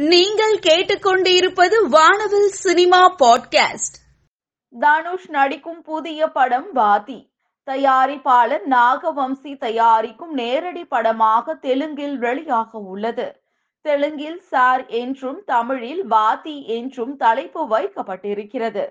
நீங்கள் கேட்டுக்கொண்டிருப்பது வானவில் சினிமா பாட்காஸ்ட். தனுஷ் நடிக்கும் புதிய படம் வாதி. தயாரிப்பாளர் நாகவம்சி தயாரிக்கும் நேரடி படமாக தெலுங்கில் வெளியாக உள்ளது. தெலுங்கில் சார் என்றும் தமிழில் வாதி என்றும் தலைப்பு வைக்கப்பட்டிருக்கிறது.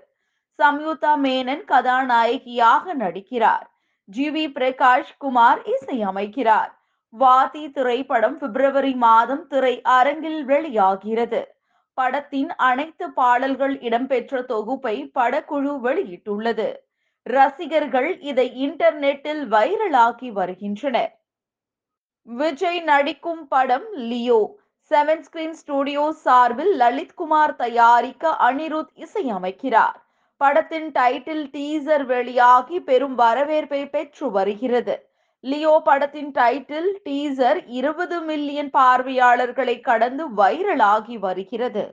சம்யுதா மேனன் கதாநாயகியாக நடிக்கிறார். ஜி வி பிரகாஷ் குமார் இசையமைக்கிறார். வாதி திரைப்படம் பிப்ரவரி மாதம் திரை அரங்கில் வெளியாகிறது. படத்தின் அனைத்து பாடல்கள் இடம்பெற்ற தொகுப்பை படக்குழு வெளியிட்டுள்ளது. ரசிகர்கள் இதை இன்டர்நெட்டில் வைரலாக்கி வருகின்றனர். விஜய் நடிக்கும் படம் லியோ. செவன் ஸ்கிரீன் ஸ்டுடியோ சார்பில் லலித்குமார் தயாரிக்க அனிருத் இசையமைக்கிறார். படத்தின் டைட்டில் டீசர் வெளியாகி பெரும் வரவேற்பை பெற்று வருகிறது. லியோ படத்தின் டைட்டில் டீசர் இருபது மில்லியன் பார்வையாளர்களை கடந்து வைரலாகி வருகிறது.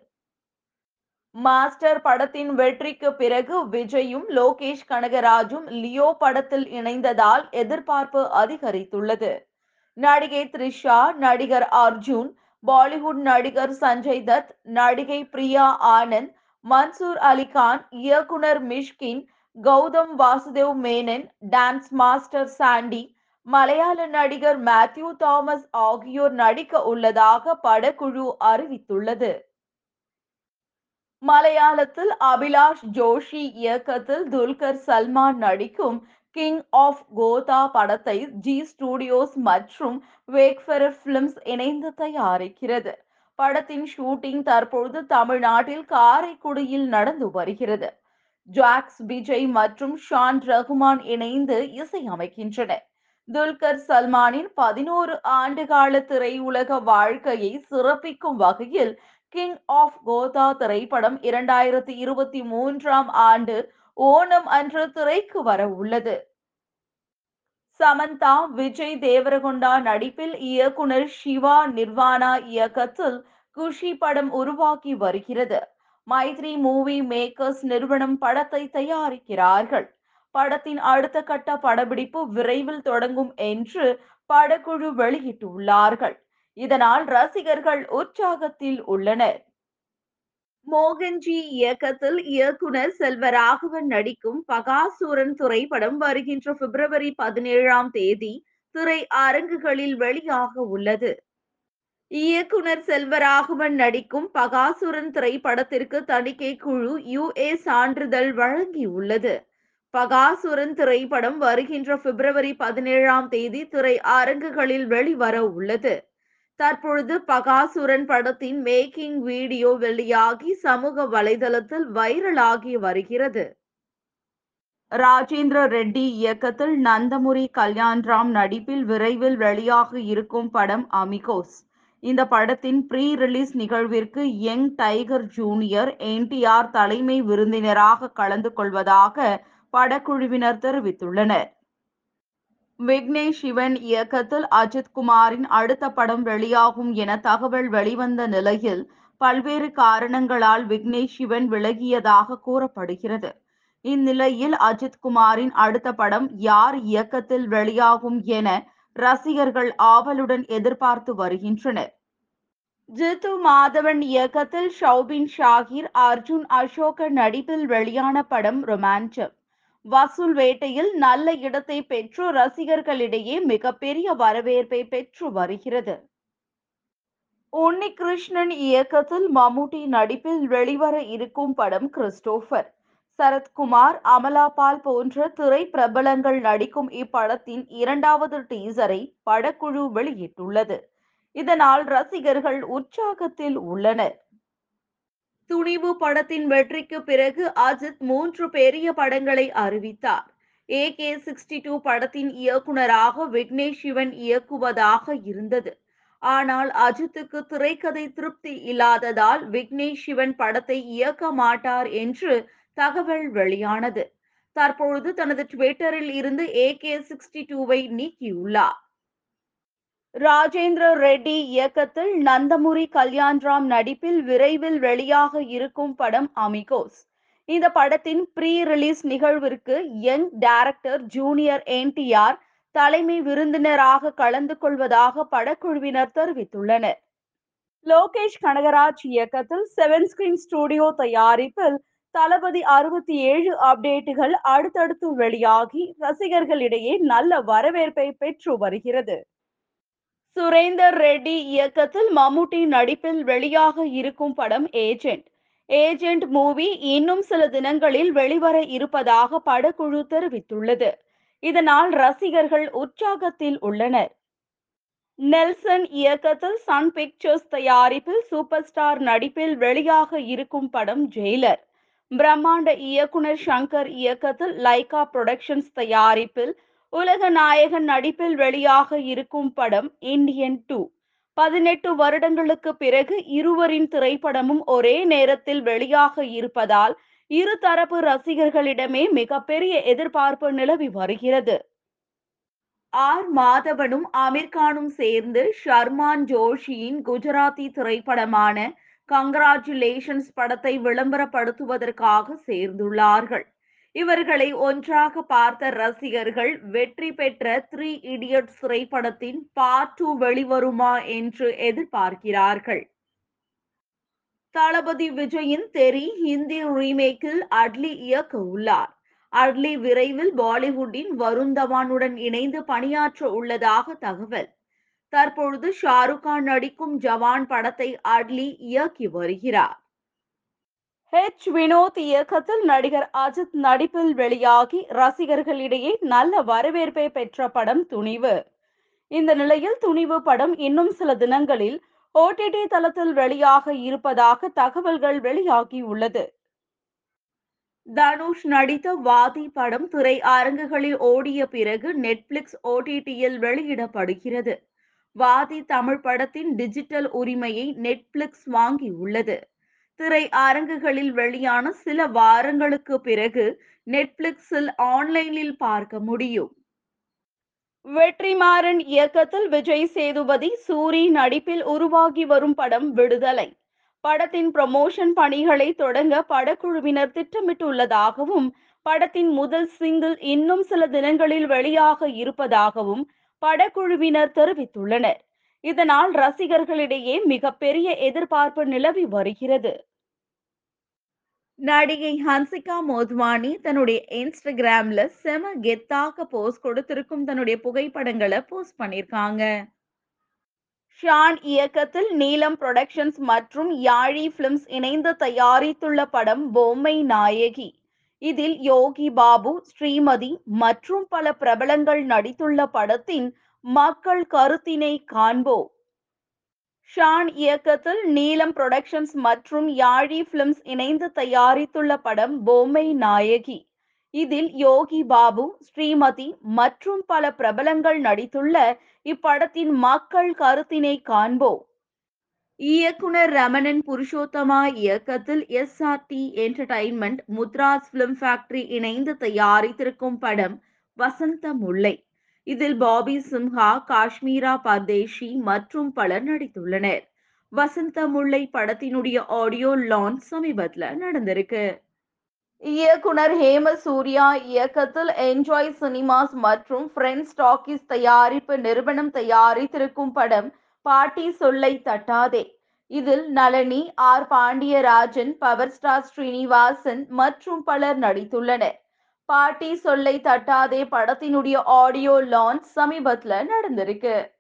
மாஸ்டர் படத்தின் வெற்றிக்கு பிறகு விஜயும் லோகேஷ் கனகராஜும் லியோ படத்தில் இணைந்ததால் எதிர்பார்ப்பு அதிகரித்துள்ளது. நடிகை த்ரிஷா நடிகர் அர்ஜுன் பாலிவுட் நடிகர் சஞ்சய் தத் நடிகை பிரியா ஆனந்த் மன்சூர் அலிகான் இயக்குனர் மிஷ்கின் கௌதம் வாசுதேவ் மேனன் டான்ஸ் மாஸ்டர் சாண்டி மலையாள நடிகர் மேத்யூ தாமஸ் ஆகியோர் நடிக்க உள்ளதாக படக்குழு அறிவித்துள்ளது. மலையாளத்தில் அபிலாஷ் ஜோஷி இயக்கத்தில் துல்கர் சல்மான் நடிக்கும் கிங் ஆஃப் கோதா படத்தை ஜி ஸ்டுடியோஸ் மற்றும் வேக்ஃபெரர் பிலிம்ஸ் இணைந்து தயாரிக்கிறது. படத்தின் ஷூட்டிங் தற்பொழுது தமிழ்நாட்டில் காரைக்குடியில் நடந்து வருகிறது. ஜாக்ஸ் விஜய் மற்றும் ஷான் ரகுமான் இணைந்து இசையமைக்கின்றனர். துல்கர் சல்மானின் பதினோரு ஆண்டுகால திரையுலக வாழ்க்கையை சிறப்பிக்கும் வகையில் கிங் ஆஃப் கோதா திரைப்படம் இரண்டாயிரத்தி இருபத்தி மூன்றாம் ஆண்டு ஓணம் அன்று திரைக்கு வர உள்ளது. சமந்தா விஜய் தேவரகொண்டா நடிப்பில் இயக்குனர் சிவா நிர்வாணா இயக்கத்தில் குஷி படம் உருவாக்கி வருகிறது. மைத்ரி மூவி மேக்கர்ஸ் நிறுவனம் படத்தை தயாரிக்கிறார்கள். படத்தின் அடுத்த கட்ட படப்பிடிப்பு விரைவில் தொடங்கும் என்று படக்குழு வெளியிட்டுள்ளார்கள். இதனால் ரசிகர்கள் உற்சாகத்தில் உள்ளனர். மோகன்ஜி இயக்கத்தில் இயக்குனர் செல்வராகவன் நடிக்கும் பகாசூரன் திரைப்படம் வருகின்ற பிப்ரவரி பதினேழாம் தேதி திரை அரங்குகளில் வெளியாக உள்ளது. இயக்குனர் செல்வராகவன் நடிக்கும் பகாசுரன் திரைப்படத்திற்கு தணிக்கை குழு யுஏ சான்றிதழ் வழங்கியுள்ளது. பகாசுரன் திரைப்படம் வருகின்ற பிப்ரவரி பதினேழாம் தேதி திரை அரங்குகளில் வெளிவர உள்ளது. தற்பொழுது பகாசுரன் படத்தின் மேக்கிங் வீடியோ வெளியாகி சமூக வலைதளத்தில் வைரலாகி வருகிறது. ராஜேந்திர ரெட்டி இயக்கத்தில் நந்தமுரி கல்யாண்ராம் நடிப்பில் விரைவில் வெளியாக இருக்கும் படம் அமிகோஸ். இந்த படத்தின் ப்ரீ ரிலீஸ் நிகழ்விற்கு யங் டைகர் ஜூனியர் என்டிஆர் தலைமை விருந்தினராக கலந்து கொள்வதாக படக்குழுவினர் தெரிவித்துள்ளனர். விக்னேஷ் சிவன் இயக்கத்தில் அஜித் குமாரின் அடுத்த படம் வெளியாகும் என தகவல் வெளிவந்த நிலையில் பல்வேறு காரணங்களால் விக்னேஷ் சிவன் விலகியதாக கூறப்படுகிறது. இந்நிலையில் அஜித் குமாரின் அடுத்த படம் யார் இயக்கத்தில் வெளியாகும் என ரசிகர்கள் ஆவலுடன் எதிர்பார்த்து வருகின்றனர். ஜித்து மாதவன் இயக்கத்தில் ஷௌபின் ஷாகிர் அர்ஜுன் அசோக நடிப்பில் வெளியான படம் ரொமான்சம் வசூல் வேட்டையில் நல்ல இடத்தை பெற்று ரசிகர்களிடையே மிகப்பெரிய வரவேற்பை பெற்று வருகிறது. உன்னிகிருஷ்ணன் இயக்கத்தில் மம்முட்டி நடிப்பில் வெளிவர இருக்கும் படம் கிறிஸ்டோபர். சரத்குமார் அமலாபால் போன்ற திரை பிரபலங்கள் நடிக்கும் இப்படத்தின் இரண்டாவது டீசரை படக்குழு வெளியிட்டுள்ளது. இதனால் ரசிகர்கள் உற்சாகத்தில் உள்ளனர். துணிவு படத்தின் வெற்றிக்கு பிறகு அஜித் மூன்று பெரிய படங்களை அறிவித்தார். ஏ கே சிக்ஸ்டி டூ படத்தின் இயக்குனராக விக்னேஷ் சிவன் இயக்குவதாக இருந்தது. ஆனால் அஜித்துக்கு திரைக்கதை திருப்தி இல்லாததால் விக்னேஷ் சிவன் படத்தை இயக்க மாட்டார் என்று தகவல் வெளியானது. தற்பொழுது தனது ட்விட்டரில் இருந்து ஏ கே சிக்ஸ்டி டூவை நீக்கியுள்ளார். ராஜேந்திர ரெட்டி இயக்கத்தில் நந்தமுரி கல்யாண்ராம் நடிப்பில் விரைவில் வெளியாக இருக்கும் படம் அமிகோஸ். இந்த படத்தின் ப்ரீ ரிலீஸ் நிகழ்விற்கு யங் டைரக்டர் ஜூனியர் என்டிஆர் தலைமை விருந்தினராக கலந்து கொள்வதாக படக்குழுவினர் தெரிவித்துள்ளனர். லோகேஷ் கனகராஜ் இயக்கத்தில் செவன் ஸ்கிரீன் ஸ்டுடியோ தயாரிப்பில் தளபதி அறுபத்தி ஏழு அப்டேட்டுகள் அடுத்தடுத்து வெளியாகி ரசிகர்களிடையே நல்ல வரவேற்பை பெற்று வருகிறது. சுரேந்தர் ரெட்டி இயக்கத்தில் மம்முட்டி நடிப்பில் வெளியாக இருக்கும் படம் ஏஜென்ட் ஏஜென்ட் மூவி இன்னும் சில தினங்களில் வெளிவர இருப்பதாக படக்குழு தெரிவித்துள்ளது. இதனால் ரசிகர்கள் உற்சாகத்தில் உள்ளனர். நெல்சன் இயக்கத்தில் சன் பிக்சர்ஸ் தயாரிப்பில் சூப்பர் ஸ்டார் நடிப்பில் வெளியாக இருக்கும் படம் ஜெயிலர் பிரம்மாண்ட இயக்குனர் சங்கர் இயக்கத்தில் லைகா புரொடக்ஷன்ஸ் தயாரிப்பில் உலக நாயகன் நடிப்பில் வெளியாக இருக்கும் படம் இந்தியன் டூ பதினெட்டு வருடங்களுக்கு பிறகு இருவரின் திரைப்படமும் ஒரே நேரத்தில் வெளியாக இருப்பதால் இருதரப்பு ரசிகர்களிடமே மிகப்பெரிய எதிர்பார்ப்பு நிலவி வருகிறது. ஆர் மாதவனும் அமீர்கானும் சேர்ந்து ஷர்மான் ஜோஷியின் குஜராத்தி திரைப்படமான கங்கராச்சுலேஷன்ஸ் படத்தை விளம்பரப்படுத்துவதற்காக சேர்ந்துள்ளார்கள். இவர்களை ஒன்றாக பார்த்த ரசிகர்கள் வெற்றி பெற்ற த்ரீ இடியட்ஸ் திரைப்படத்தின் பார்ட் டூ வெளிவருமா என்று எதிர்பார்க்கிறார்கள். தளபதி விஜயின் தெரி ஹிந்தி ரீமேக்கில் அட்லி இயக்க உள்ளார் அட்லி விரைவில் பாலிவுட்டின் வருண் தவானுடன் இணைந்து பணியாற்ற உள்ளதாக தகவல். தற்பொழுது ஷாருக் கான் நடிக்கும் ஜவான் படத்தை அட்லி இயக்கி வருகிறார். ஹெச் வினோத் இயக்கத்தில் நடிகர் அஜித் நடிப்பில் வெளியாகி ரசிகர்களிடையே நல்ல வரவேற்பை பெற்ற படம் துணிவு. இந்த நிலையில் துணிவு படம் இன்னும் சில தினங்களில் ஓடிடி தளத்தில் வெளியாக இருப்பதாக தகவல்கள் வெளியாகி உள்ளது தனுஷ் நடித்த வாதி படம் திரை அரங்குகளில் ஓடிய பிறகு நெட்ஃபிளிக்ஸ் ஓடிடியில் வெளியிடப்படுகிறது. வாதி தமிழ் படத்தின் டிஜிட்டல் உரிமையை நெட்ஃபிளிக்ஸ் வாங்கியுள்ளது. திரை அரங்குகளில் வெளியான சில வாரங்களுக்கு பிறகு நெட்ஃபிளிக்ஸில் ஆன்லைனில் பார்க்க முடியும். வெற்றிமாறன் இயக்கத்தில் விஜய் சேதுபதி சூரி நடிப்பில் உருவாகி வரும் படம் விடுதலை. படத்தின் ப்ரமோஷன் பணிகளை தொடங்க படக்குழுவினர் திட்டமிட்டுள்ளதாகவும் படத்தின் முதல் சிங்கிள் இன்னும் சில தினங்களில் வெளியாக இருப்பதாகவும் படக்குழுவினர் தெரிவித்துள்ளனர். இதனால் ரசிகர்களிடையே மிகப்பெரிய எதிர்பார்ப்பு நிலவி வருகிறது. நடிகை ஹன்சிகா மோத்வானி தன்னுடைய இன்ஸ்டாகிராம்ல செம கெத்தாக போஸ்ட் கொடுத்திருக்கும் தன்னுடைய புகைப்படங்களை போஸ்ட் பண்ணிருக்காங்க ஷான் இயக்கத்தில் நீலம் புரொடக்ஷன்ஸ் மற்றும் யாழி பிலிம்ஸ் இணைந்து தயாரித்துள்ள படம் பொம்மை நாயகி. இதில் யோகி பாபு ஸ்ரீமதி மற்றும் பல பிரபலங்கள் நடித்துள்ள படத்தின் மக்கள் கருத்தினை காண்போ ஷான் இயக்கத்தில் நீலம் புரொடக்ஷன்ஸ் மற்றும் யாழி பிலிம்ஸ் இணைந்து தயாரித்துள்ள படம் பொம்மை நாயகி. இதில் யோகி பாபு ஸ்ரீமதி மற்றும் பல பிரபலங்கள் நடித்துள்ள இப்படத்தின் மக்கள் கருத்தினை காண்போ இயக்குனர் ரமணன் புருஷோத்தமா இயக்கத்தில் S R T entertainment Mudras film factory இணைந்து தயாரித்திருக்கும் படம் வசந்த முல்லை இதில் பாபி சிம்ஹா காஷ்மீரா பர்தேஷி மற்றும் பலர் நடித்துள்ளனர். வசந்த முல்லை படத்தினுடைய ஆடியோ லான்ச் சமீபத்துல நடந்திருக்கு. இயக்குனர் ஹேம சூர்யா இயக்கத்தில் என்ஜாய் சினிமாஸ் மற்றும் ஃப்ரெண்ட்ஸ் டாக்கிஸ் தயாரிப்பு நிறுவனம் தயாரித்திருக்கும் படம் பாட்டி சொல்லை தட்டாதே. இதில் Nalini R Pandiarajan power star Srinivasan மற்றும் பலர் நடித்துள்ளனர். பாட்டி சொல்லை தட்டாதே படத்தினுடைய ஆடியோ லான்ச் சமீபத்துல நடந்திருக்கு.